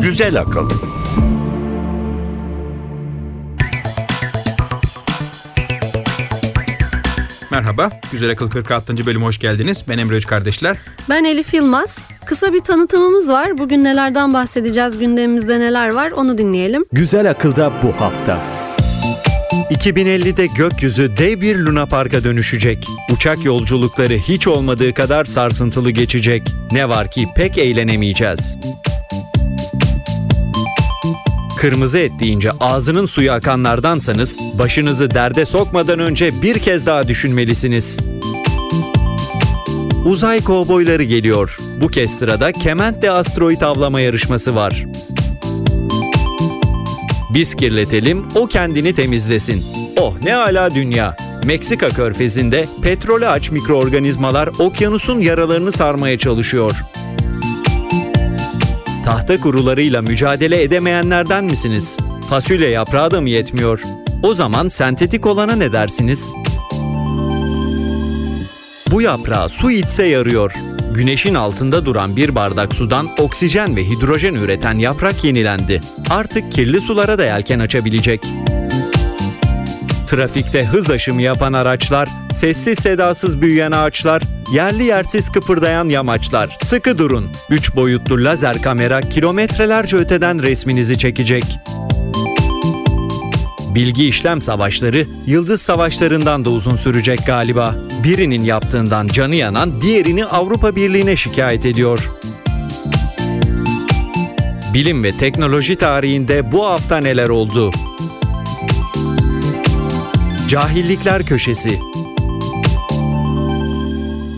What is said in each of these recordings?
Güzel akıl. Merhaba, Güzel Akıl 46. bölüme hoş geldiniz. Ben Emre Üç Kardeşler. Ben Elif Yılmaz. Kısa bir tanıtımımız var. Bugün nelerden bahsedeceğiz, gündemimizde neler var onu dinleyelim. Güzel Akıl'da bu hafta. 2050'de gökyüzü dev bir Luna Park'a dönüşecek. Uçak yolculukları hiç olmadığı kadar sarsıntılı geçecek. Ne var ki pek eğlenemeyeceğiz. Kırmızı et deyince ağzının suyu akanlardansanız başınızı derde sokmadan önce bir kez daha düşünmelisiniz. Uzay kovboyları geliyor. Bu kez sırada Kement'te asteroid avlama yarışması var. Biz kirletelim, o kendini temizlesin. Oh ne ala dünya. Meksika körfezinde petrole aç mikroorganizmalar okyanusun yaralarını sarmaya çalışıyor. Tahta kurularıyla mücadele edemeyenlerden misiniz? Fasulye yaprağı da mı yetmiyor? O zaman sentetik olana ne dersiniz? Bu yaprağı su içse yarıyor. Güneşin altında duran bir bardak sudan oksijen ve hidrojen üreten yaprak yenilendi. Artık kirli sulara da yelken açabilecek. Trafikte hız aşımı yapan araçlar, sessiz sedasız büyüyen ağaçlar, yerli yersiz kıpırdayan yamaçlar. Sıkı durun. 3 boyutlu lazer kamera kilometrelerce öteden resminizi çekecek. Bilgi işlem savaşları yıldız savaşlarından da uzun sürecek galiba. Birinin yaptığından canı yanan diğerini Avrupa Birliği'ne şikayet ediyor. Bilim ve teknoloji tarihinde bu hafta neler oldu? Cahillikler Köşesi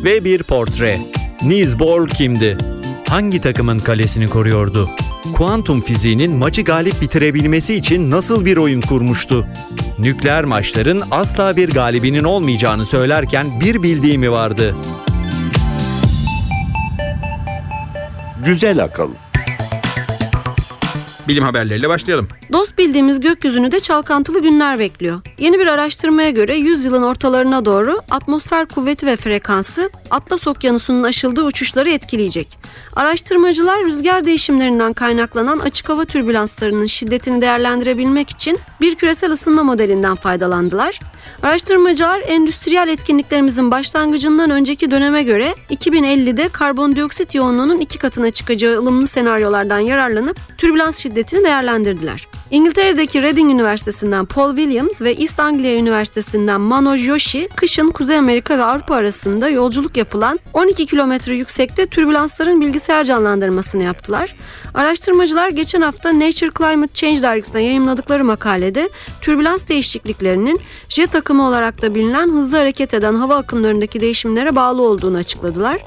Ve bir portre. Niels Bohr kimdi? Hangi takımın kalesini koruyordu? Kuantum fiziğinin maçı galip bitirebilmesi için nasıl bir oyun kurmuştu? Nükleer maçların asla bir galibinin olmayacağını söylerken bir bildiğimi vardı. Güzel akıl. Bilim haberleriyle başlayalım. Dost bildiğimiz gökyüzünü de çalkantılı günler bekliyor. Yeni bir araştırmaya göre 100 yılın ortalarına doğru atmosfer kuvveti ve frekansı Atlas Okyanusu'nun aşıldığı uçuşları etkileyecek. Araştırmacılar rüzgar değişimlerinden kaynaklanan açık hava türbülanslarının şiddetini değerlendirebilmek için bir küresel ısınma modelinden faydalandılar. Araştırmacılar endüstriyel etkinliklerimizin başlangıcından önceki döneme göre 2050'de karbondioksit yoğunluğunun iki katına çıkacağı ılımlı senaryolardan yararlanıp türbülans şiddetini değerlendirdiler. İngiltere'deki Reading Üniversitesi'nden Paul Williams ve East Anglia Üniversitesi'nden Manoj Joshi, kışın Kuzey Amerika ve Avrupa arasında yolculuk yapılan 12 kilometre yüksekte türbülansların bilgisayar canlandırmasını yaptılar. Araştırmacılar geçen hafta Nature Climate Change dergisinde yayımladıkları makalede türbülans değişikliklerinin jet akımı olarak da bilinen hızlı hareket eden hava akımlarındaki değişimlere bağlı olduğunu açıkladılar.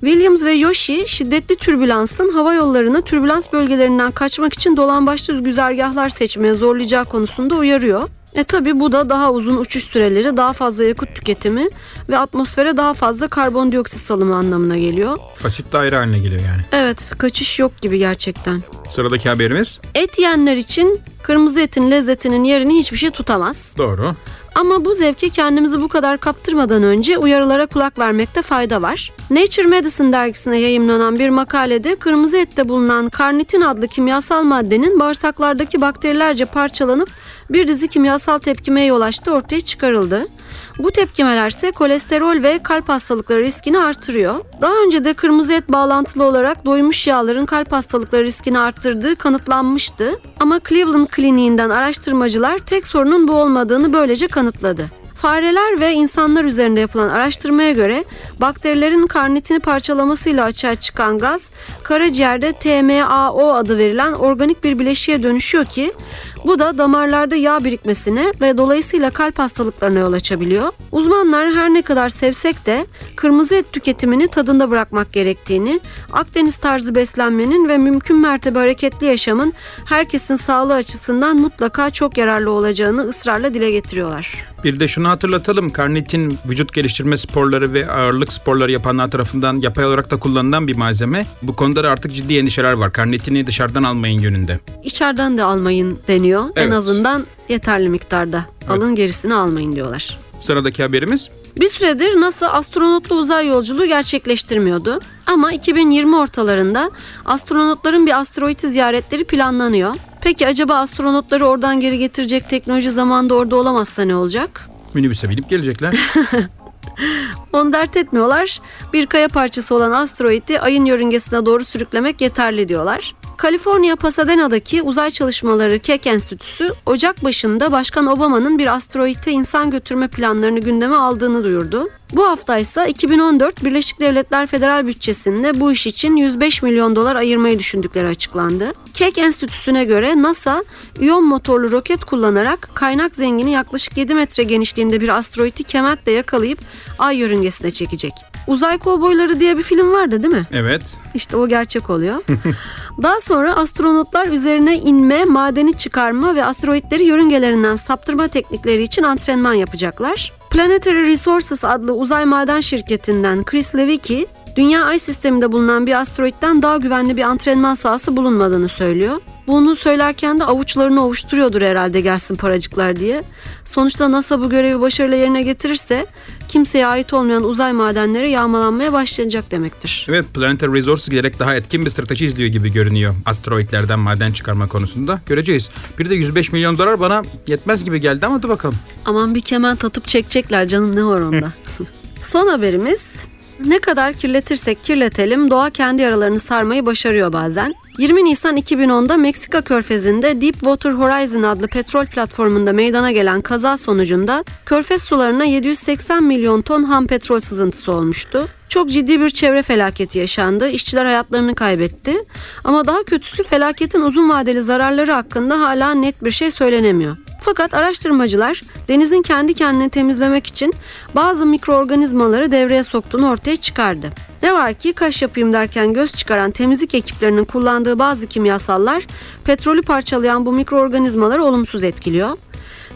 Williams ve Yoshi şiddetli türbülansın hava yollarını türbülans bölgelerinden kaçmak için dolan başlı güzergahlar seçmeye zorlayacağı konusunda uyarıyor. E tabi bu da daha uzun uçuş süreleri, daha fazla yakıt tüketimi ve atmosfere daha fazla karbondioksit salımı anlamına geliyor. Fasit daire haline geliyor yani. Evet, kaçış yok gibi gerçekten. Sıradaki haberimiz Et yiyenler için kırmızı etin lezzetinin yerini hiçbir şey tutamaz. doğru. Ama bu zevke kendimizi bu kadar kaptırmadan önce uyarılara kulak vermekte fayda var. Nature Medicine dergisine yayımlanan bir makalede kırmızı ette bulunan karnitin adlı kimyasal maddenin bağırsaklardaki bakterilerce parçalanıp bir dizi kimyasal tepkimeye yol açtığı ortaya çıkarıldı. Bu tepkimeler ise kolesterol ve kalp hastalıkları riskini artırıyor. Daha önce de kırmızı et bağlantılı olarak doymuş yağların kalp hastalıkları riskini arttırdığı kanıtlanmıştı. Ama Cleveland Kliniğinden araştırmacılar tek sorunun bu olmadığını böylece kanıtladı. Fareler ve insanlar üzerinde yapılan araştırmaya göre bakterilerin karnitini parçalamasıyla açığa çıkan gaz karaciğerde TMAO adı verilen organik bir bileşiğe dönüşüyor ki bu da damarlarda yağ birikmesine ve dolayısıyla kalp hastalıklarına yol açabiliyor. Uzmanlar her ne kadar sevsek de kırmızı et tüketimini tadında bırakmak gerektiğini, Akdeniz tarzı beslenmenin ve mümkün mertebe hareketli yaşamın herkesin sağlığı açısından mutlaka çok yararlı olacağını ısrarla dile getiriyorlar. Bir de şunu hatırlatalım. Karnitin vücut geliştirme sporları ve ağırlık sporları yapanlar tarafından yapay olarak da kullanılan bir malzeme. Bu konuda da artık ciddi endişeler var. Karnitini dışarıdan almayın yönünde. İçeriden de almayın deniyor. En Evet. azından yeterli miktarda. Alın gerisini almayın diyorlar. Sıradaki haberimiz Bir süredir NASA astronotlu uzay yolculuğu gerçekleştirmiyordu. Ama 2020 ortalarında astronotların bir asteroidi ziyaretleri planlanıyor. Peki acaba astronotları oradan geri getirecek teknoloji zamanda orada olamazsa ne olacak? minibüse binip gelecekler. Onu dert etmiyorlar. Bir kaya parçası olan asteroidi ayın yörüngesine doğru sürüklemek yeterli diyorlar. Kaliforniya Pasadena'daki uzay çalışmaları Keck Enstitüsü Ocak başında Başkan Obama'nın bir asteroide insan götürme planlarını gündeme aldığını duyurdu. Bu hafta ise 2014 Birleşik Devletler Federal Bütçesinde bu iş için 105 milyon dolar ayırmayı düşündükleri açıklandı. Keck Enstitüsü'ne göre NASA, iyon motorlu roket kullanarak kaynak zengini yaklaşık 7 metre genişliğinde bir asteroidi kementle yakalayıp ay yörüngesine çekecek. Uzay Kovboyları diye bir film vardı değil mi? evet. İşte o gerçek oluyor. Daha sonra astronotlar üzerine inme, madeni çıkarma ve asteroitleri yörüngelerinden saptırma teknikleri için antrenman yapacaklar. Planetary Resources adlı uzay maden şirketinden Chris Lewicki, Dünya Ay sisteminde bulunan bir asteroitten daha güvenli bir antrenman sahası bulunmadığını söylüyor. Bunu söylerken de avuçlarını ovuşturuyordur herhalde gelsin paracıklar diye. Sonuçta NASA bu görevi başarıyla yerine getirirse kimseye ait olmayan uzay madenleri yağmalanmaya başlayacak demektir. Evet Planetary Resources giderek daha etkin bir strateji izliyor gibi görünüyor. Asteroitlerden maden çıkarma konusunda. Göreceğiz. Bir de 105 milyon dolar bana yetmez gibi geldi ama dur bakalım. Aman bir kemen tatıp çekecekler canım ne var onda. Son haberimiz ne kadar kirletirsek kirletelim doğa kendi yaralarını sarmayı başarıyor bazen. 20 Nisan 2010'da Meksika körfezinde Deepwater Horizon adlı petrol platformunda meydana gelen kaza sonucunda körfez sularına 780 milyon ton ham petrol sızıntısı olmuştu. Çok ciddi bir çevre felaketi yaşandı. İşçiler hayatlarını kaybetti. Ama daha kötüsü felaketin uzun vadeli zararları hakkında hala net bir şey söylenemiyor. Fakat araştırmacılar denizin kendi kendini temizlemek için bazı mikroorganizmaları devreye soktuğunu ortaya çıkardı. Ne var ki kaş yapayım derken göz çıkaran temizlik ekiplerinin kullandığı bazı kimyasallar petrolü parçalayan bu mikroorganizmaları olumsuz etkiliyor.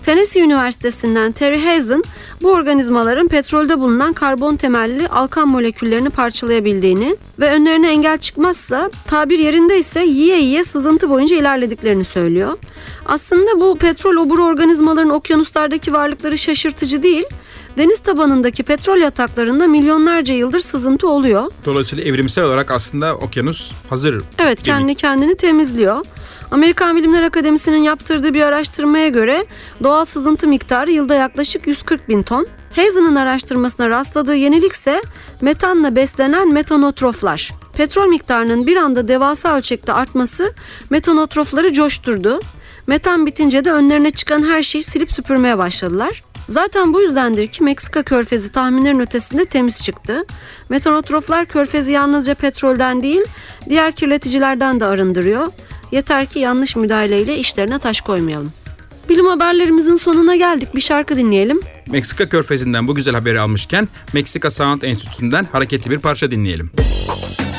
Tennessee Üniversitesi'nden Terry Hazen bu organizmaların petrolde bulunan karbon temelli alkan moleküllerini parçalayabildiğini ve önlerine engel çıkmazsa tabir yerinde ise yiye yiye sızıntı boyunca ilerlediklerini söylüyor. Aslında bu petrol oburu organizmaların okyanuslardaki varlıkları şaşırtıcı değil. Deniz tabanındaki petrol yataklarında milyonlarca yıldır sızıntı oluyor. Dolayısıyla evrimsel olarak aslında okyanus hazır. Evet kendi kendini temizliyor. Amerikan Bilimler Akademisi'nin yaptırdığı bir araştırmaya göre doğal sızıntı miktarı yılda yaklaşık 140 bin ton. Hazen'ın araştırmasına rastladığı yenilik ise metanla beslenen metanotroflar. Petrol miktarının bir anda devasa ölçekte artması metanotrofları coşturdu. Metan bitince de önlerine çıkan her şeyi silip süpürmeye başladılar. Zaten bu yüzdendir ki Meksika körfezi tahminlerin ötesinde temiz çıktı. Metanotroflar körfezi yalnızca petrolden değil, diğer kirleticilerden de arındırıyor. Yeter ki yanlış müdahaleyle işlerine taş koymayalım. Bilim haberlerimizin sonuna geldik. Bir şarkı dinleyelim. Meksika körfezinden bu güzel haberi almışken Meksika Sound Enstitüsü'nden hareketli bir parça dinleyelim. Solo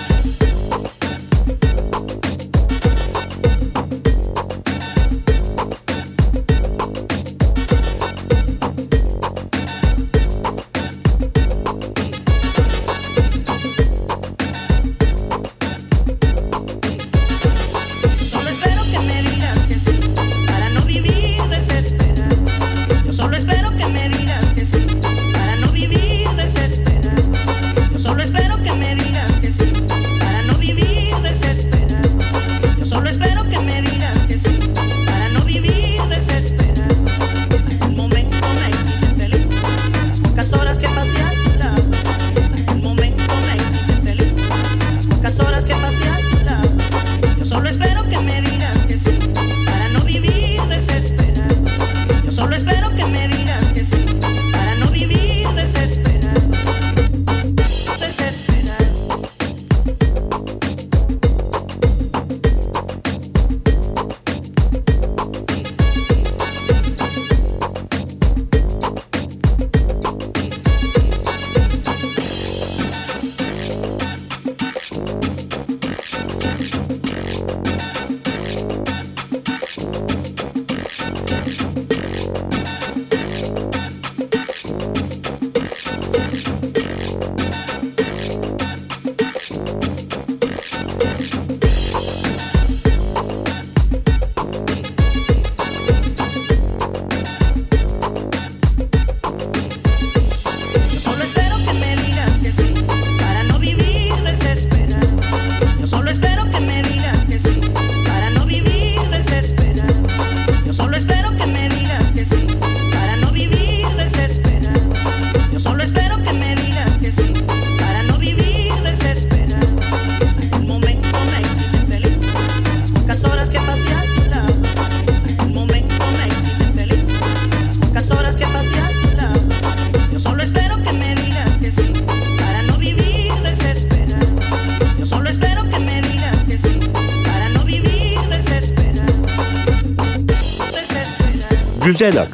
Güzel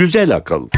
Güzel akıl.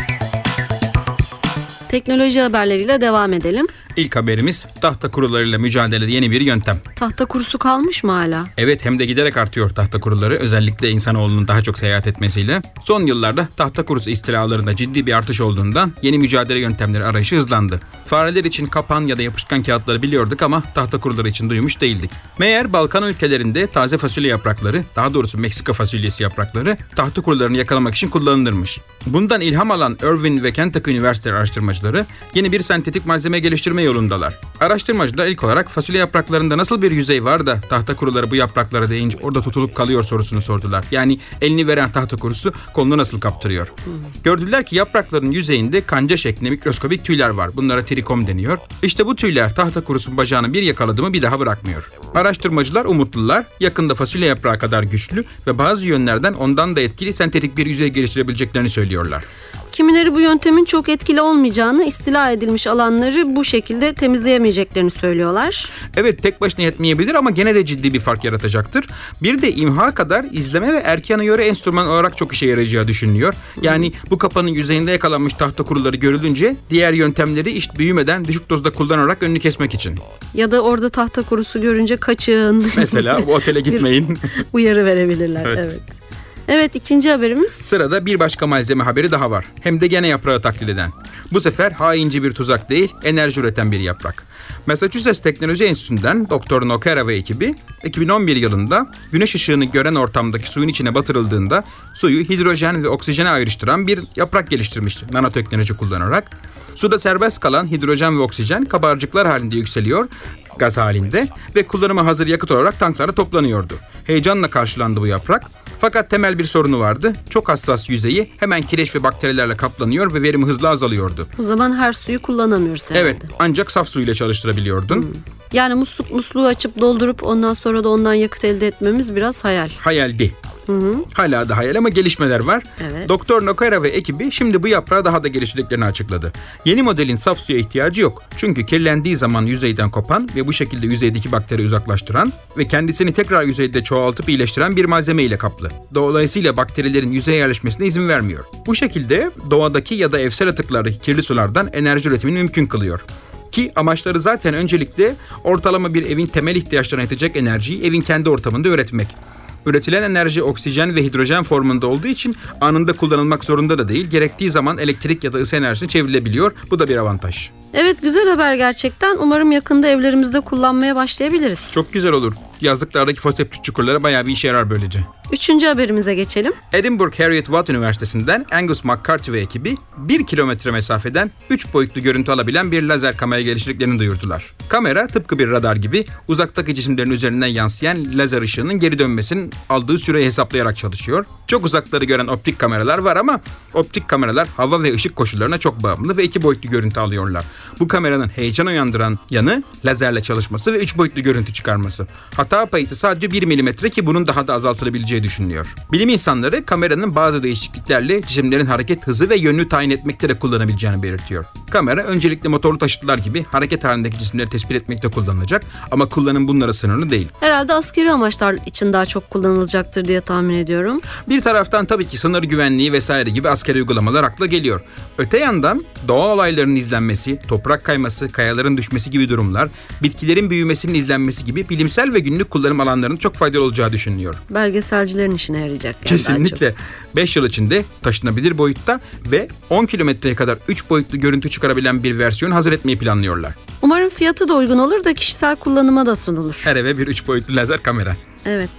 Teknoloji haberleriyle devam edelim. İlk haberimiz tahta kurularıyla mücadelede yeni bir yöntem. Tahta kurusu kalmış mı hala? Evet hem de giderek artıyor tahta kuruları özellikle insanoğlunun daha çok seyahat etmesiyle. Son yıllarda tahta kurusu istilalarında ciddi bir artış olduğundan yeni mücadele yöntemleri arayışı hızlandı. Fareler için kapan ya da yapışkan kağıtları biliyorduk ama tahta kuruları için duymuş değildik. Meğer Balkan ülkelerinde taze fasulye yaprakları, daha doğrusu Meksika fasulyesi yaprakları tahta kurularını yakalamak için kullanılırmış. Bundan ilham alan Irvine ve Kentucky Üniversitesi araştırmacıları yeni bir sentetik malzeme geliştirme yolundalar. Araştırmacılar ilk olarak fasulye yapraklarında nasıl bir yüzey var da tahta kuruları bu yapraklara değince orada tutulup kalıyor sorusunu sordular. Yani elini veren tahta kurusu kolunu nasıl kaptırıyor? Gördüler ki yaprakların yüzeyinde kanca şeklinde mikroskobik tüyler var. Bunlara trikom deniyor. İşte bu tüyler tahta kurusunun bacağını bir yakaladı mı bir daha bırakmıyor. Araştırmacılar umutlular. Yakında fasulye yaprağı kadar güçlü ve bazı yönlerden ondan da etkili sentetik bir yüzey geliştirebileceklerini söylüyorlar. Kimileri bu yöntemin çok etkili olmayacağını, istila edilmiş alanları bu şekilde temizleyemeyeceklerini söylüyorlar. Evet tek başına yetmeyebilir ama gene de ciddi bir fark yaratacaktır. Bir de imha kadar izleme ve erkana göre enstrüman olarak çok işe yarayacağı düşünülüyor. Yani bu kapanın yüzeyinde yakalanmış tahta kuruları görülünce diğer yöntemleri iş büyümeden düşük dozda kullanarak önünü kesmek için. Ya da orada tahta kurusu görünce kaçın. Mesela bu otele gitmeyin. Uyarı verebilirler. Evet. Evet. Evet. ikinci haberimiz. Sırada bir başka malzeme haberi daha var. Hem de gene yaprağı taklit eden. Bu sefer hainci bir tuzak değil, enerji üreten bir yaprak. Massachusetts Teknoloji Enstitüsü'nden Dr. Nokera ve ekibi 2011 yılında güneş ışığını gören ortamdaki suyun içine batırıldığında suyu hidrojen ve oksijene ayrıştıran bir yaprak geliştirmiş nanoteknoloji kullanarak. Suda serbest kalan hidrojen ve oksijen kabarcıklar halinde yükseliyor gaz halinde ve kullanıma hazır yakıt olarak tanklara toplanıyordu. Heyecanla karşılandı bu yaprak. Fakat temel bir sorunu vardı. Çok hassas yüzeyi hemen kireç ve bakterilerle kaplanıyor ve verimi hızla azalıyordu. O zaman her suyu kullanamıyoruz herhalde. Evet ancak saf su ile çalıştırabiliyordun. Yani musluk musluğu açıp doldurup ondan sonra da ondan yakıt elde etmemiz biraz hayal. Hayaldi. Hala da hayal ama gelişmeler var. Evet. Doktor Nokera ve ekibi şimdi bu yaprağı daha da geliştirdiklerini açıkladı. Yeni modelin saf suya ihtiyacı yok. Çünkü kirlendiği zaman yüzeyden kopan ve bu şekilde yüzeydeki bakteri uzaklaştıran ve kendisini tekrar yüzeyde çoğaltıp iyileştiren bir malzeme ile kaplı. Dolayısıyla bakterilerin yüzeye yerleşmesine izin vermiyor. Bu şekilde doğadaki ya da evsel atıklardaki kirli sulardan enerji üretimini mümkün kılıyor. Ki amaçları zaten öncelikle ortalama bir evin temel ihtiyaçlarına yetecek enerjiyi evin kendi ortamında üretmek. Üretilen enerji oksijen ve hidrojen formunda olduğu için anında kullanılmak zorunda da değil. Gerektiği zaman elektrik ya da ısı enerjisine çevrilebiliyor. Bu da bir avantaj. Evet güzel haber gerçekten. Umarım yakında evlerimizde kullanmaya başlayabiliriz. Çok güzel olur. Yazlıklardaki foseptik çukurlara bayağı bir işe yarar böylece. Üçüncü haberimize geçelim. Edinburgh Harriet Watt Üniversitesi'nden Angus McCarthy ve ekibi 1 kilometre mesafeden 3 boyutlu görüntü alabilen bir lazer kamera geliştirdiklerini duyurdular. Kamera tıpkı bir radar gibi uzaktaki cisimlerin üzerinden yansıyan lazer ışığının geri dönmesinin aldığı süreyi hesaplayarak çalışıyor. Çok uzakları gören optik kameralar var ama optik kameralar hava ve ışık koşullarına çok bağımlı ve 2 boyutlu görüntü alıyorlar. Bu kameranın heyecan uyandıran yanı lazerle çalışması ve 3 boyutlu görüntü çıkarması. Hata payısı sadece 1 milimetre ki bunun daha da azaltılabileceği düşünülüyor. Bilim insanları kameranın bazı değişikliklerle cisimlerin hareket hızı ve yönünü tayin etmekte de kullanabileceğini belirtiyor. Kamera öncelikle motorlu taşıtlar gibi hareket halindeki cisimleri tespit etmekte kullanılacak ama kullanım bunlara sınırlı değil. Herhalde askeri amaçlar için daha çok kullanılacaktır diye tahmin ediyorum. Bir taraftan tabii ki sınır güvenliği vesaire gibi askeri uygulamalar akla geliyor. Öte yandan doğa olaylarının izlenmesi, toprak kayması, kayaların düşmesi gibi durumlar, bitkilerin büyümesinin izlenmesi gibi bilimsel ve günlük kullanım alanlarının çok faydalı olacağı düşünülüyor. Belgeselcilerin işine yarayacak. yani. Kesinlikle. 5 yıl içinde taşınabilir boyutta ve 10 kilometreye kadar 3 boyutlu görüntü çıkarabilen bir versiyon hazır etmeyi planlıyorlar. Umarım fiyatı da uygun olur da kişisel kullanıma da sunulur. Her eve bir 3 boyutlu lazer kamera. Evet.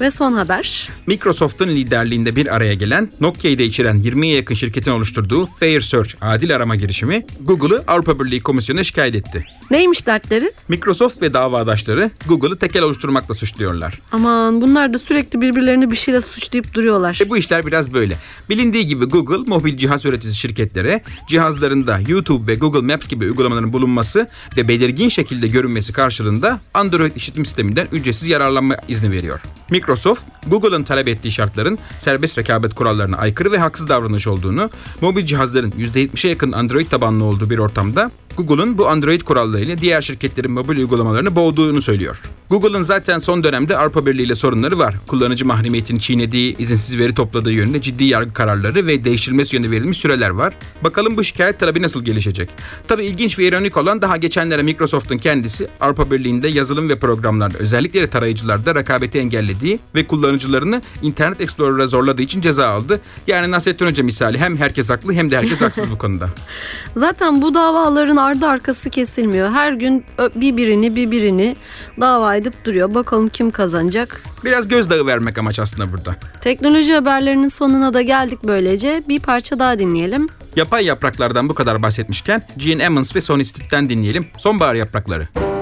Ve son haber. Microsoft'un liderliğinde bir araya gelen, Nokia'yı da içeren 20'ye yakın şirketin oluşturduğu Fair Search adil arama girişimi Google'ı Avrupa Birliği Komisyonu'na şikayet etti. Neymiş dertleri? Microsoft ve davadaşları Google'ı tekel oluşturmakla suçluyorlar. Aman bunlar da sürekli birbirlerini bir şeyle suçlayıp duruyorlar. E bu işler biraz böyle. Bilindiği gibi Google mobil cihaz üreticisi şirketlere cihazlarında YouTube ve Google Maps gibi uygulamaların bulunması ve belirgin şekilde görünmesi karşılığında Android işletim sisteminden ücretsiz yararlanma izni veriyor. Microsoft, Google'ın talep ettiği şartların serbest rekabet kurallarına aykırı ve haksız davranış olduğunu, mobil cihazların %70'e yakın Android tabanlı olduğu bir ortamda Google'ın bu Android kurallarıyla diğer şirketlerin mobil uygulamalarını boğduğunu söylüyor. Google'ın zaten son dönemde Avrupa Birliği ile sorunları var. Kullanıcı mahremiyetini çiğnediği, izinsiz veri topladığı yönünde ciddi yargı kararları ve değiştirilmesi yönünde verilmiş süreler var. Bakalım bu şikayet talebi nasıl gelişecek? Tabii ilginç ve ironik olan daha geçenlere Microsoft'un kendisi Avrupa Birliği'nde yazılım ve programlarda özellikle de tarayıcılarda rekabeti engellediği ve kullanıcılarını Internet Explorer'a zorladığı için ceza aldı. Yani Nasrettin Hoca misali hem herkes haklı hem de herkes haksız bu konuda. Zaten bu davaların ardı arkası kesilmiyor. Her gün ö- bir birini bir birini dava edip duruyor. Bakalım kim kazanacak. Biraz gözdağı vermek amaç aslında burada. Teknoloji haberlerinin sonuna da geldik böylece. Bir parça daha dinleyelim. Yapay yapraklardan bu kadar bahsetmişken Gene Emmons ve Sonny Stitt'ten dinleyelim. Sonbahar yaprakları. Güzel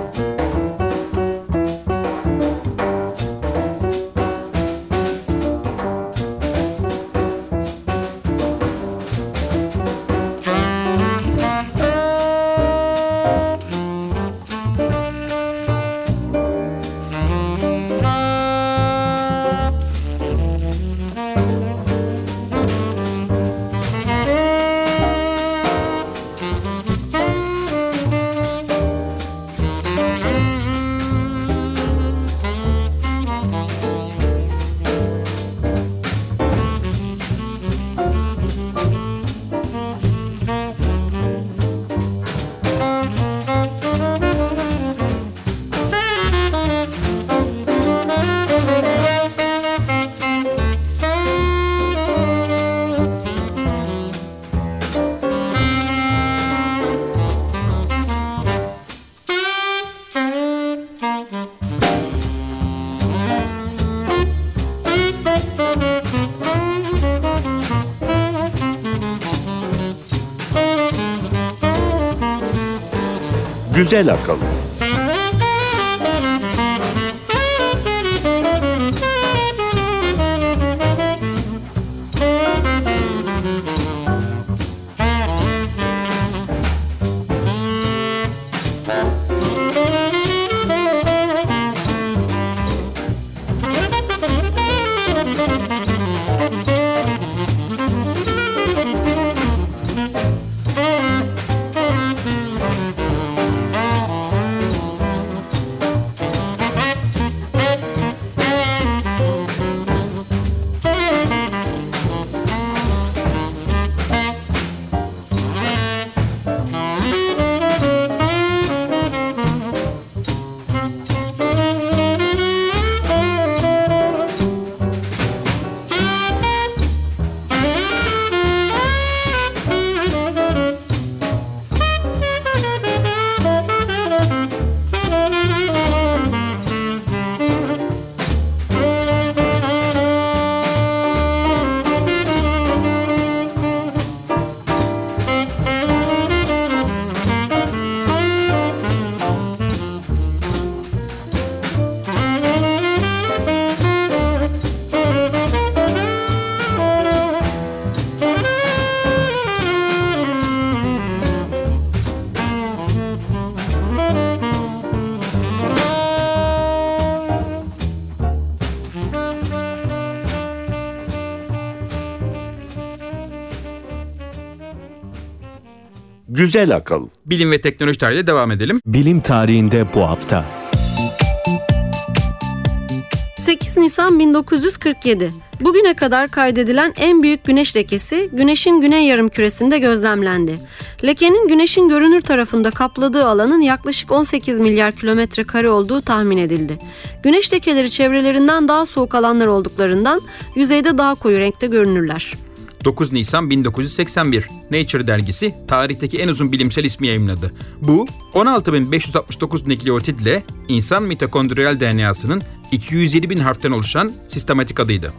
akıl. Güzel akıl. Bilim ve teknoloji tarihiyle devam edelim. Bilim tarihinde bu hafta. 8 Nisan 1947. Bugüne kadar kaydedilen en büyük güneş lekesi Güneş'in güney yarımküresinde gözlemlendi. Lekenin Güneş'in görünür tarafında kapladığı alanın yaklaşık 18 milyar kilometre kare olduğu tahmin edildi. Güneş lekeleri çevrelerinden daha soğuk alanlar olduklarından yüzeyde daha koyu renkte görünürler. 9 Nisan 1981 Nature dergisi tarihteki en uzun bilimsel ismi yayımladı. Bu 16.569 nükleotit ile insan mitokondriyal DNA'sının 207 bin harften oluşan sistematik adıydı.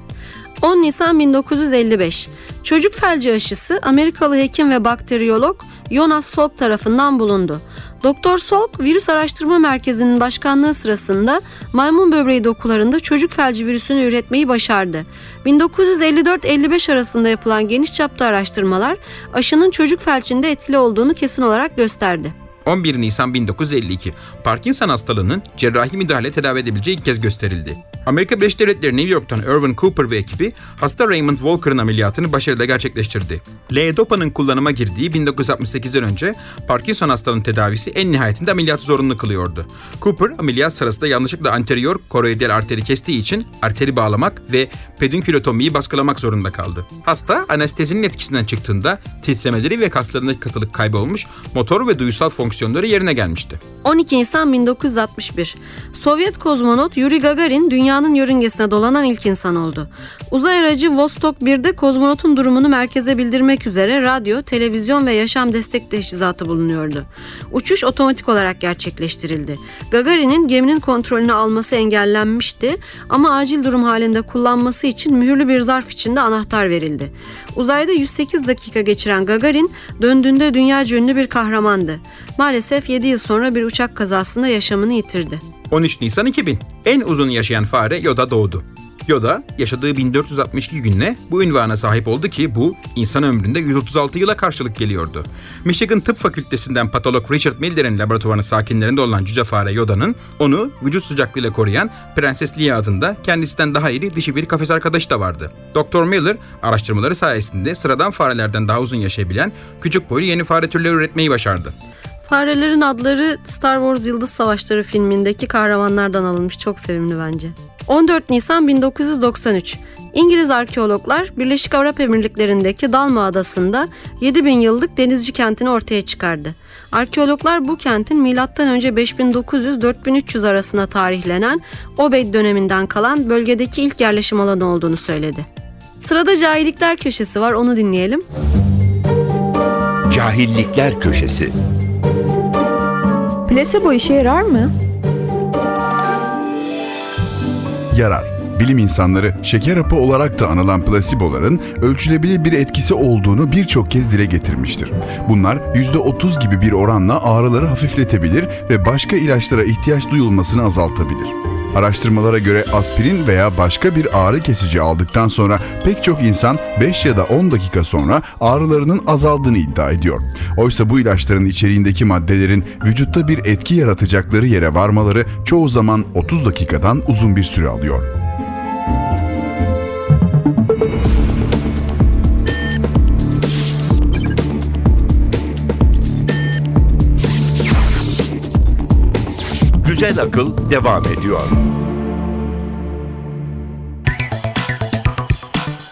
10 Nisan 1955. Çocuk felci aşısı Amerikalı hekim ve bakteriyolog Jonas Salk tarafından bulundu. Doktor Salk, Virüs Araştırma Merkezi'nin başkanlığı sırasında maymun böbreği dokularında çocuk felci virüsünü üretmeyi başardı. 1954-55 arasında yapılan geniş çapta araştırmalar aşının çocuk felçinde etkili olduğunu kesin olarak gösterdi. 11 Nisan 1952 Parkinson hastalığının cerrahi müdahale tedavi edebileceği ilk kez gösterildi. Amerika Birleşik Devletleri New York'tan Irvin Cooper ve ekibi hasta Raymond Walker'ın ameliyatını başarıyla gerçekleştirdi. L-Dopa'nın kullanıma girdiği 1968'den önce Parkinson hastalığının tedavisi en nihayetinde ameliyatı zorunlu kılıyordu. Cooper ameliyat sırasında yanlışlıkla anterior koroidal arteri kestiği için arteri bağlamak ve pedünkülotomiyi baskılamak zorunda kaldı. Hasta anestezinin etkisinden çıktığında titremeleri ve kaslarındaki katılık kaybolmuş, motor ve duysal fonksiyonları yerine gelmişti. 12 Nisan 1961. Sovyet kozmonot Yuri Gagarin dünyanın yörüngesine dolanan ilk insan oldu. Uzay aracı Vostok 1'de kozmonotun durumunu merkeze bildirmek üzere radyo, televizyon ve yaşam destek teçhizatı bulunuyordu. Uçuş otomatik olarak gerçekleştirildi. Gagarin'in geminin kontrolünü alması engellenmişti ama acil durum halinde kullanması için mühürlü bir zarf içinde anahtar verildi. Uzayda 108 dakika geçiren Gagarin döndüğünde dünyaca ünlü bir kahramandı. Maalesef 7 yıl sonra bir uçak kazasında yaşamını yitirdi. 13 Nisan 2000 en uzun yaşayan fare Yoda doğdu. Yoda yaşadığı 1462 günle bu ünvana sahip oldu ki bu insan ömründe 136 yıla karşılık geliyordu. Michigan Tıp Fakültesinden patolog Richard Miller'in laboratuvarının sakinlerinde olan cüce fare Yoda'nın onu vücut sıcaklığıyla koruyan Prenses Leia adında kendisinden daha iri dişi bir kafes arkadaşı da vardı. Dr. Miller araştırmaları sayesinde sıradan farelerden daha uzun yaşayabilen küçük boylu yeni fare türleri üretmeyi başardı. Farelerin adları Star Wars Yıldız Savaşları filmindeki kahramanlardan alınmış. Çok sevimli bence. 14 Nisan 1993. İngiliz arkeologlar Birleşik Arap Emirlikleri'ndeki Dalma Adası'nda 7000 yıllık denizci kentini ortaya çıkardı. Arkeologlar bu kentin M.Ö. 5900-4300 arasında tarihlenen Obeyd döneminden kalan bölgedeki ilk yerleşim alanı olduğunu söyledi. Sırada cahillikler köşesi var onu dinleyelim. Cahillikler Köşesi Plasebo işe yarar mı? Yarar. Bilim insanları şeker hapı olarak da anılan plasiboların ölçülebilir bir etkisi olduğunu birçok kez dile getirmiştir. Bunlar %30 gibi bir oranla ağrıları hafifletebilir ve başka ilaçlara ihtiyaç duyulmasını azaltabilir. Araştırmalara göre aspirin veya başka bir ağrı kesici aldıktan sonra pek çok insan 5 ya da 10 dakika sonra ağrılarının azaldığını iddia ediyor. Oysa bu ilaçların içeriğindeki maddelerin vücutta bir etki yaratacakları yere varmaları çoğu zaman 30 dakikadan uzun bir süre alıyor. Güzel Akıl devam ediyor.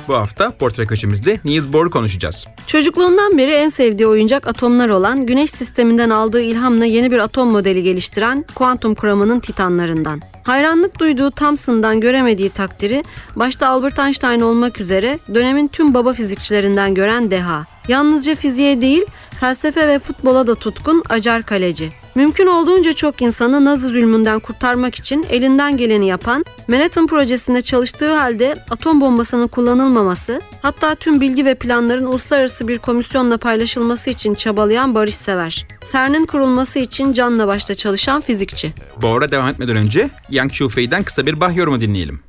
Bu hafta portre köşemizde Niels Bohr'u konuşacağız. Çocukluğundan beri en sevdiği oyuncak atomlar olan Güneş sisteminden aldığı ilhamla yeni bir atom modeli geliştiren kuantum kuramının titanlarından. Hayranlık duyduğu Thomson'dan göremediği takdiri başta Albert Einstein olmak üzere dönemin tüm baba fizikçilerinden gören deha. Yalnızca fiziğe değil felsefe ve futbola da tutkun acar kaleci. Mümkün olduğunca çok insanı Nazi zulmünden kurtarmak için elinden geleni yapan, Manhattan projesinde çalıştığı halde atom bombasının kullanılmaması, hatta tüm bilgi ve planların uluslararası bir komisyonla paylaşılması için çabalayan barışsever. CERN'in kurulması için canla başla çalışan fizikçi. Bohr'a devam etmeden önce Yang Shufei'den kısa bir bah yorumu dinleyelim.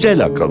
Güzel Akıl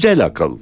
Güzel akıl.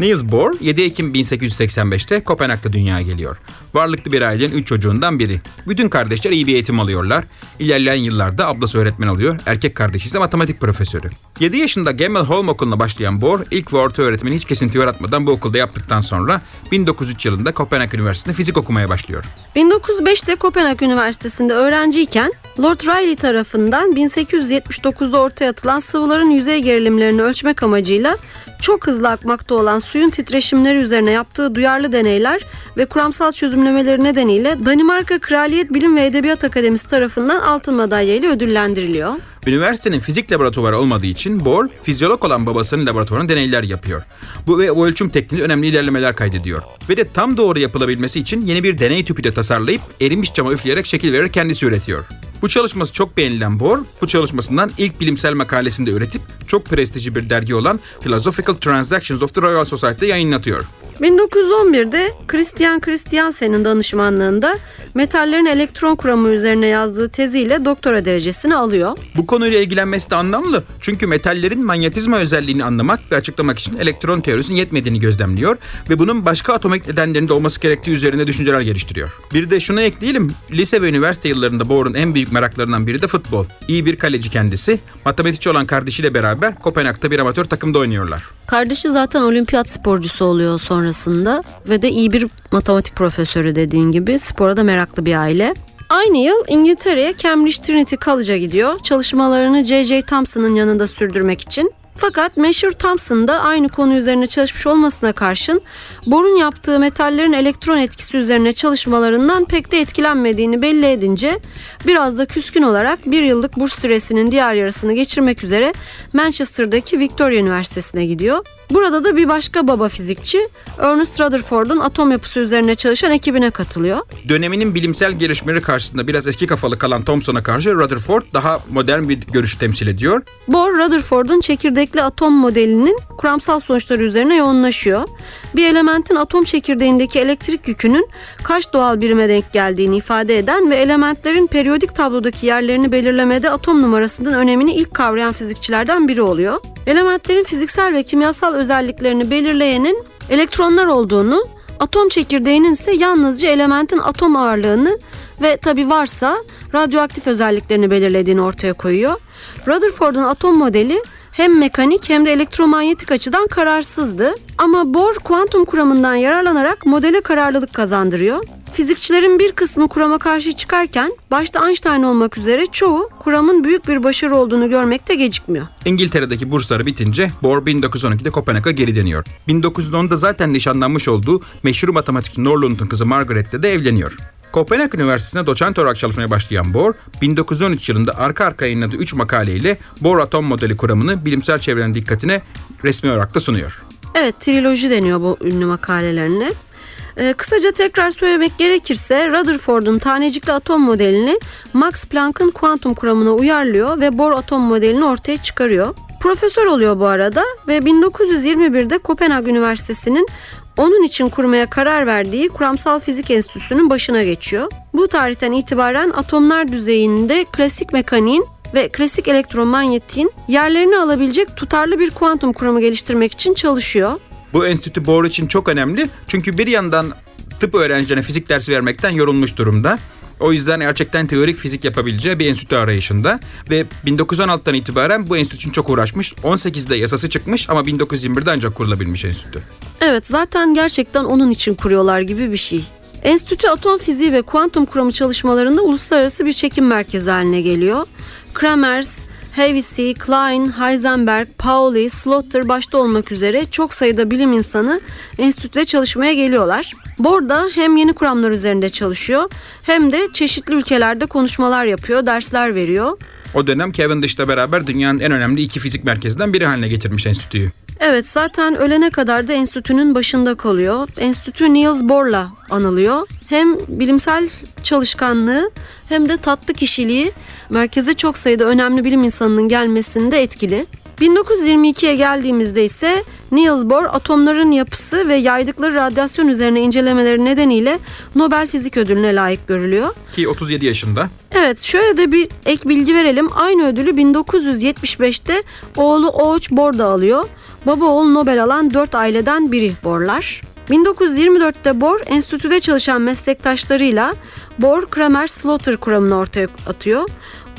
Niels Bohr 7 Ekim 1885'te Kopenhag'da dünyaya geliyor. Varlıklı bir ailenin 3 çocuğundan biri. Bütün kardeşler iyi bir eğitim alıyorlar. İlerleyen yıllarda ablası öğretmen oluyor. Erkek kardeşi ise matematik profesörü. 7 yaşında Gemmelholm okuluna başlayan Bohr ilk ve orta öğretmeni hiç kesinti yaratmadan bu okulda yaptıktan sonra 1903 yılında Kopenhag Üniversitesi'nde fizik okumaya başlıyor. 1905'te Kopenhag Üniversitesi'nde öğrenciyken Lord Rayleigh tarafından 1879'da ortaya atılan sıvıların yüzey gerilimlerini ölçmek amacıyla çok hızlı akmakta olan suyun titreşimleri üzerine yaptığı duyarlı deneyler ve kuramsal çözümlemeleri nedeniyle Danimarka Kraliyet Bilim ve Edebiyat Akademisi tarafından altın madalya ile ödüllendiriliyor. Üniversitenin fizik laboratuvarı olmadığı için Bohr, fizyolog olan babasının laboratuvarında deneyler yapıyor. Bu ve o ölçüm tekniği önemli ilerlemeler kaydediyor. Ve de tam doğru yapılabilmesi için yeni bir deney tüpü de tasarlayıp erimiş cama üfleyerek şekil vererek kendisi üretiyor. Bu çalışması çok beğenilen Bohr, bu çalışmasından ilk bilimsel makalesini de üretip çok prestijli bir dergi olan Philosophical Transactions of the Royal Society'de yayınlatıyor. 1911'de Christian Christiansen'in danışmanlığında metallerin elektron kuramı üzerine yazdığı teziyle doktora derecesini alıyor. Bu konuyla ilgilenmesi de anlamlı. Çünkü metallerin manyetizma özelliğini anlamak ve açıklamak için elektron teorisinin yetmediğini gözlemliyor ve bunun başka atomik nedenlerinde olması gerektiği üzerine düşünceler geliştiriyor. Bir de şunu ekleyelim. Lise ve üniversite yıllarında Bohr'un en büyük meraklarından biri de futbol. İyi bir kaleci kendisi. Matematikçi olan kardeşiyle beraber Kopenhag'da bir amatör takımda oynuyorlar. Kardeşi zaten olimpiyat sporcusu oluyor sonrasında ve de iyi bir matematik profesörü dediğin gibi spora da meraklı bir aile. Aynı yıl İngiltere'ye Cambridge Trinity College'a gidiyor. Çalışmalarını J.J. Thomson'ın yanında sürdürmek için. Fakat meşhur Thomson da aynı konu üzerine çalışmış olmasına karşın Bohr'un yaptığı metallerin elektron etkisi üzerine çalışmalarından pek de etkilenmediğini belli edince biraz da küskün olarak bir yıllık burs süresinin diğer yarısını geçirmek üzere Manchester'daki Victoria Üniversitesi'ne gidiyor. Burada da bir başka baba fizikçi Ernest Rutherford'un atom yapısı üzerine çalışan ekibine katılıyor. Döneminin bilimsel gelişmeleri karşısında biraz eski kafalı kalan Thomson'a karşı Rutherford daha modern bir görüş temsil ediyor. Bohr, Rutherford'un çekirdekli atom modelinin kuramsal sonuçları üzerine yoğunlaşıyor. Bir elementin atom çekirdeğindeki elektrik yükünün kaç doğal birime denk geldiğini ifade eden ve elementlerin periyodik tablodaki yerlerini belirlemede atom numarasının önemini ilk kavrayan fizikçilerden biri oluyor. Elementlerin fiziksel ve kimyasal özelliklerini belirleyenin elektronlar olduğunu, atom çekirdeğinin ise yalnızca elementin atom ağırlığını ve tabi varsa radyoaktif özelliklerini belirlediğini ortaya koyuyor. Rutherford'un atom modeli hem mekanik hem de elektromanyetik açıdan kararsızdı. Ama Bohr kuantum kuramından yararlanarak modele kararlılık kazandırıyor. Fizikçilerin bir kısmı kurama karşı çıkarken başta Einstein olmak üzere çoğu kuramın büyük bir başarı olduğunu görmekte gecikmiyor. İngiltere'deki bursları bitince Bohr 1912'de Kopenhag'a geri dönüyor. 1910'da zaten nişanlanmış olduğu meşhur matematikçi Norlund'un kızı Margaret'le de evleniyor. Kopenhag Üniversitesi'nde doçent olarak çalışmaya başlayan Bohr, 1913 yılında arka arkaya yayınladığı 3 makaleyle Bohr atom modeli kuramını bilimsel çevrenin dikkatine resmi olarak da sunuyor. Evet, triloji deniyor bu ünlü makalelerine. Ee, kısaca tekrar söylemek gerekirse Rutherford'un tanecikli atom modelini Max Planck'ın kuantum kuramına uyarlıyor ve Bohr atom modelini ortaya çıkarıyor. Profesör oluyor bu arada ve 1921'de Kopenhag Üniversitesi'nin onun için kurmaya karar verdiği Kuramsal Fizik Enstitüsü'nün başına geçiyor. Bu tarihten itibaren atomlar düzeyinde klasik mekaniğin ve klasik elektromanyetiğin yerlerini alabilecek tutarlı bir kuantum kuramı geliştirmek için çalışıyor. Bu enstitü Bohr için çok önemli çünkü bir yandan tıp öğrencilerine fizik dersi vermekten yorulmuş durumda. O yüzden gerçekten teorik fizik yapabileceği bir enstitü arayışında ve 1916'dan itibaren bu enstitü için çok uğraşmış. 18'de yasası çıkmış ama 1921'de ancak kurulabilmiş enstitü. Evet zaten gerçekten onun için kuruyorlar gibi bir şey. Enstitü atom fiziği ve kuantum kuramı çalışmalarında uluslararası bir çekim merkezi haline geliyor. Kramers, Havisi, Klein, Heisenberg, Pauli, Slaughter başta olmak üzere çok sayıda bilim insanı enstitüde çalışmaya geliyorlar. Bohr da hem yeni kuramlar üzerinde çalışıyor hem de çeşitli ülkelerde konuşmalar yapıyor, dersler veriyor. O dönem Cavendish'le beraber dünyanın en önemli iki fizik merkezinden biri haline getirmiş enstitüyü. Evet zaten ölene kadar da enstitünün başında kalıyor. Enstitü Niels Bohr'la anılıyor. Hem bilimsel çalışkanlığı hem de tatlı kişiliği merkeze çok sayıda önemli bilim insanının gelmesinde etkili. 1922'ye geldiğimizde ise Niels Bohr atomların yapısı ve yaydıkları radyasyon üzerine incelemeleri nedeniyle Nobel Fizik Ödülü'ne layık görülüyor. Ki 37 yaşında. Evet şöyle de bir ek bilgi verelim. Aynı ödülü 1975'te oğlu Oğuç Bohr da alıyor. Baba oğul Nobel alan 4 aileden biri Bohr'lar. 1924'te Bohr enstitüde çalışan meslektaşlarıyla Bohr-Kramer-Slaughter kuramını ortaya atıyor.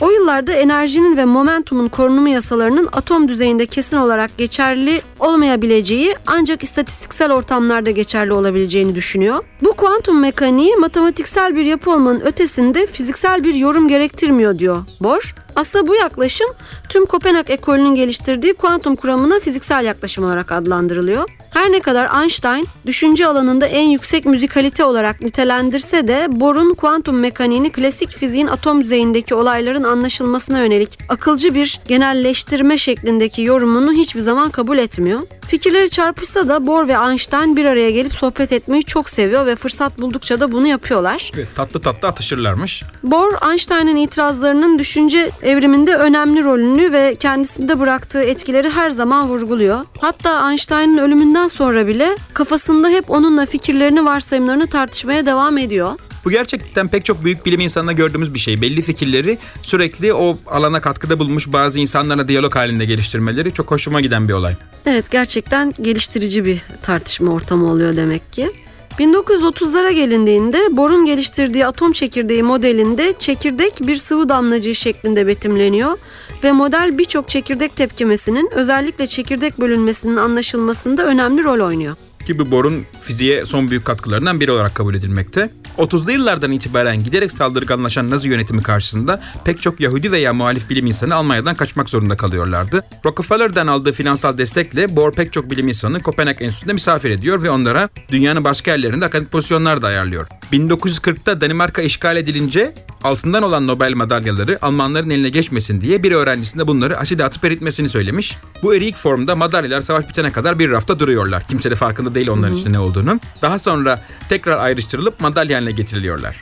O yıllarda enerjinin ve momentumun korunumu yasalarının atom düzeyinde kesin olarak geçerli olmayabileceği ancak istatistiksel ortamlarda geçerli olabileceğini düşünüyor. Bu kuantum mekaniği matematiksel bir yapı olmanın ötesinde fiziksel bir yorum gerektirmiyor diyor Bohr. Aslında bu yaklaşım tüm Kopenhag ekolünün geliştirdiği kuantum kuramına fiziksel yaklaşım olarak adlandırılıyor. Her ne kadar Einstein düşünce alanında en yüksek müzikalite olarak nitelendirse de Bohr'un kuantum mekaniğini klasik fiziğin atom düzeyindeki olayların anlaşılmasına yönelik akılcı bir genelleştirme şeklindeki yorumunu hiçbir zaman kabul etmiyor. Fikirleri çarpışsa da Bohr ve Einstein bir araya gelip sohbet etmeyi çok seviyor ve fırsat buldukça da bunu yapıyorlar. Tatlı tatlı atışırlarmış. Bohr, Einstein'ın itirazlarının düşünce evriminde önemli rolünü ve kendisinde bıraktığı etkileri her zaman vurguluyor. Hatta Einstein'ın ölümünden sonra bile kafasında hep onunla fikirlerini, varsayımlarını tartışmaya devam ediyor. Bu gerçekten pek çok büyük bilim insanında gördüğümüz bir şey. Belli fikirleri sürekli o alana katkıda bulmuş bazı insanlarla diyalog halinde geliştirmeleri çok hoşuma giden bir olay. Evet gerçekten geliştirici bir tartışma ortamı oluyor demek ki. 1930'lara gelindiğinde Bohr'un geliştirdiği atom çekirdeği modelinde çekirdek bir sıvı damlacığı şeklinde betimleniyor ve model birçok çekirdek tepkimesinin özellikle çekirdek bölünmesinin anlaşılmasında önemli rol oynuyor. Ki bu Bohr'un fiziğe son büyük katkılarından biri olarak kabul edilmekte. 30'lu yıllardan itibaren giderek saldırganlaşan Nazi yönetimi karşısında pek çok Yahudi veya muhalif bilim insanı Almanya'dan kaçmak zorunda kalıyorlardı. Rockefeller'den aldığı finansal destekle Bohr pek çok bilim insanı Kopenhag Enstitüsü'nde misafir ediyor ve onlara dünyanın başka yerlerinde akademik pozisyonlar da ayarlıyor. 1940'ta Danimarka işgal edilince altından olan Nobel madalyaları Almanların eline geçmesin diye bir öğrencisinde bunları aside atıp eritmesini söylemiş. Bu eriyik formda madalyalar savaş bitene kadar bir rafta duruyorlar. Kimse de farkında değil onların içinde ne olduğunu. Daha sonra tekrar ayrıştırılıp madalya haline getiriliyorlar.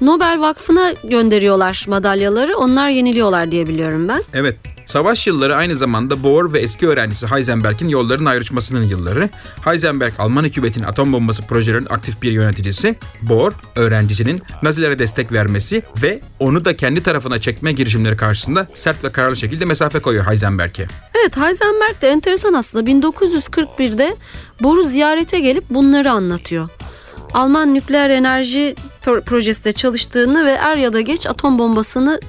Nobel Vakfı'na gönderiyorlar madalyaları. Onlar yeniliyorlar diye biliyorum ben. Evet. Savaş yılları aynı zamanda Bohr ve eski öğrencisi Heisenberg'in yolların ayrışmasının yılları. Heisenberg Alman hükümetinin atom bombası projelerinin aktif bir yöneticisi. Bohr öğrencisinin Nazilere destek vermesi ve onu da kendi tarafına çekme girişimleri karşısında sert ve kararlı şekilde mesafe koyuyor Heisenberg'e. Evet Heisenberg de enteresan aslında 1941'de Bohr'u ziyarete gelip bunları anlatıyor. Alman nükleer enerji pro- projesinde çalıştığını ve er ya da geç atom bombasını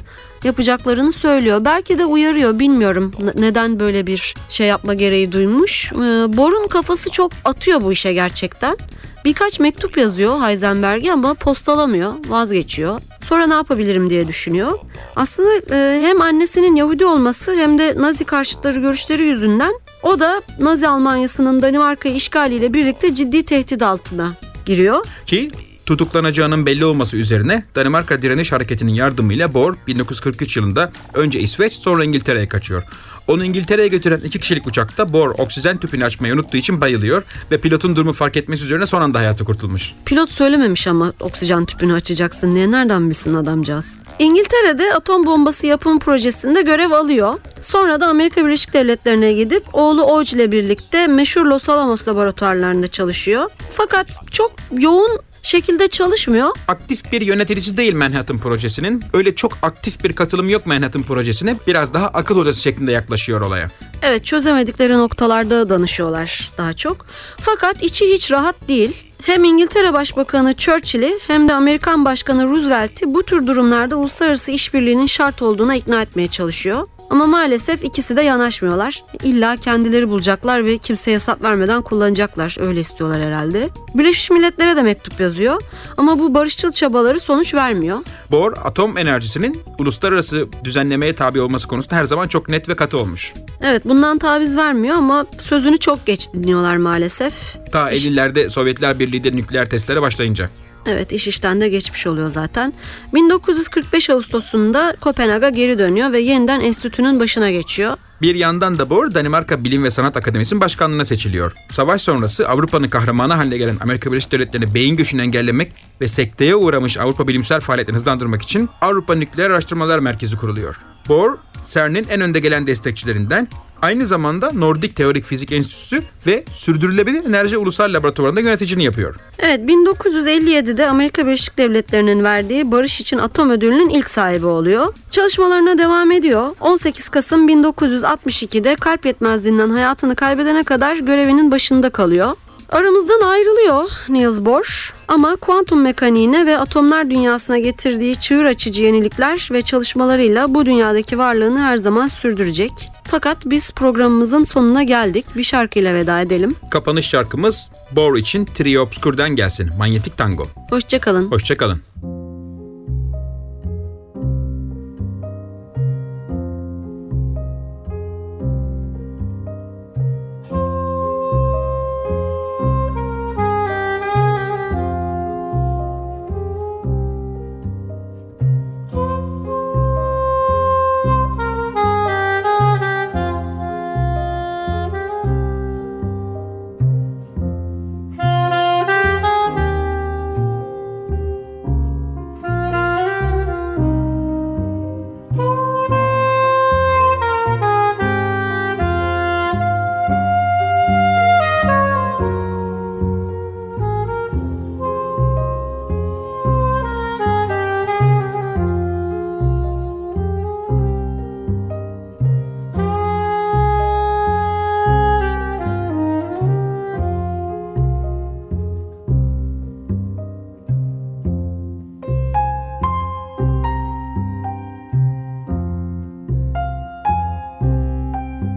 yapacaklarını söylüyor. Belki de uyarıyor bilmiyorum neden böyle bir şey yapma gereği duymuş. Ee, Bohr'un kafası çok atıyor bu işe gerçekten. Birkaç mektup yazıyor Heisenberg'e ama postalamıyor, vazgeçiyor. Sonra ne yapabilirim diye düşünüyor. Aslında e, hem annesinin Yahudi olması hem de Nazi karşıtları görüşleri yüzünden o da Nazi Almanyası'nın Danimarka'yı işgaliyle birlikte ciddi tehdit altına giriyor. Ki tutuklanacağının belli olması üzerine Danimarka Direniş Hareketi'nin yardımıyla Bohr 1943 yılında önce İsveç sonra İngiltere'ye kaçıyor. Onu İngiltere'ye götüren iki kişilik uçakta Bohr oksijen tüpünü açmayı unuttuğu için bayılıyor ve pilotun durumu fark etmesi üzerine son anda hayatı kurtulmuş. Pilot söylememiş ama oksijen tüpünü açacaksın diye nereden bilsin adamcağız. İngiltere'de atom bombası yapım projesinde görev alıyor. Sonra da Amerika Birleşik Devletleri'ne gidip oğlu Oğuz ile birlikte meşhur Los Alamos laboratuvarlarında çalışıyor. Fakat çok yoğun şekilde çalışmıyor. Aktif bir yöneticisi değil Manhattan projesinin. Öyle çok aktif bir katılım yok Manhattan projesine. Biraz daha akıl odası şeklinde yaklaşıyor olaya. Evet çözemedikleri noktalarda danışıyorlar daha çok. Fakat içi hiç rahat değil. Hem İngiltere Başbakanı Churchill'i hem de Amerikan Başkanı Roosevelt'i bu tür durumlarda uluslararası işbirliğinin şart olduğuna ikna etmeye çalışıyor. Ama maalesef ikisi de yanaşmıyorlar. İlla kendileri bulacaklar ve kimseye hesap vermeden kullanacaklar. Öyle istiyorlar herhalde. Birleşmiş Milletler'e de mektup yazıyor. Ama bu barışçıl çabaları sonuç vermiyor. Bohr atom enerjisinin uluslararası düzenlemeye tabi olması konusunda her zaman çok net ve katı olmuş. Evet bundan taviz vermiyor ama sözünü çok geç dinliyorlar maalesef. Ta 50'lerde Sovyetler Birliği de nükleer testlere başlayınca. Evet iş işten de geçmiş oluyor zaten. 1945 Ağustos'unda Kopenhag'a geri dönüyor ve yeniden enstitünün başına geçiyor. Bir yandan da Bohr Danimarka Bilim ve Sanat Akademisi'nin başkanlığına seçiliyor. Savaş sonrası Avrupa'nın kahramanı haline gelen Amerika Birleşik Devletleri'ne beyin göçünü engellemek ve sekteye uğramış Avrupa bilimsel faaliyetlerini hızlandırmak için Avrupa Nükleer Araştırmalar Merkezi kuruluyor. Bohr CERN'in en önde gelen destekçilerinden. Aynı zamanda Nordik Teorik Fizik Enstitüsü ve Sürdürülebilir Enerji Ulusal Laboratuvarı'nda yöneticini yapıyor. Evet 1957'de Amerika Birleşik Devletleri'nin verdiği Barış için Atom Ödülü'nün ilk sahibi oluyor. Çalışmalarına devam ediyor. 18 Kasım 1962'de kalp yetmezliğinden hayatını kaybedene kadar görevinin başında kalıyor. Aramızdan ayrılıyor Niels Bohr ama kuantum mekaniğine ve atomlar dünyasına getirdiği çığır açıcı yenilikler ve çalışmalarıyla bu dünyadaki varlığını her zaman sürdürecek. Fakat biz programımızın sonuna geldik. Bir şarkıyla veda edelim. Kapanış şarkımız Bohr için Trio Obscur'dan gelsin. Manyetik Tango. Hoşçakalın. Hoşçakalın.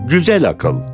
Güzel akıl.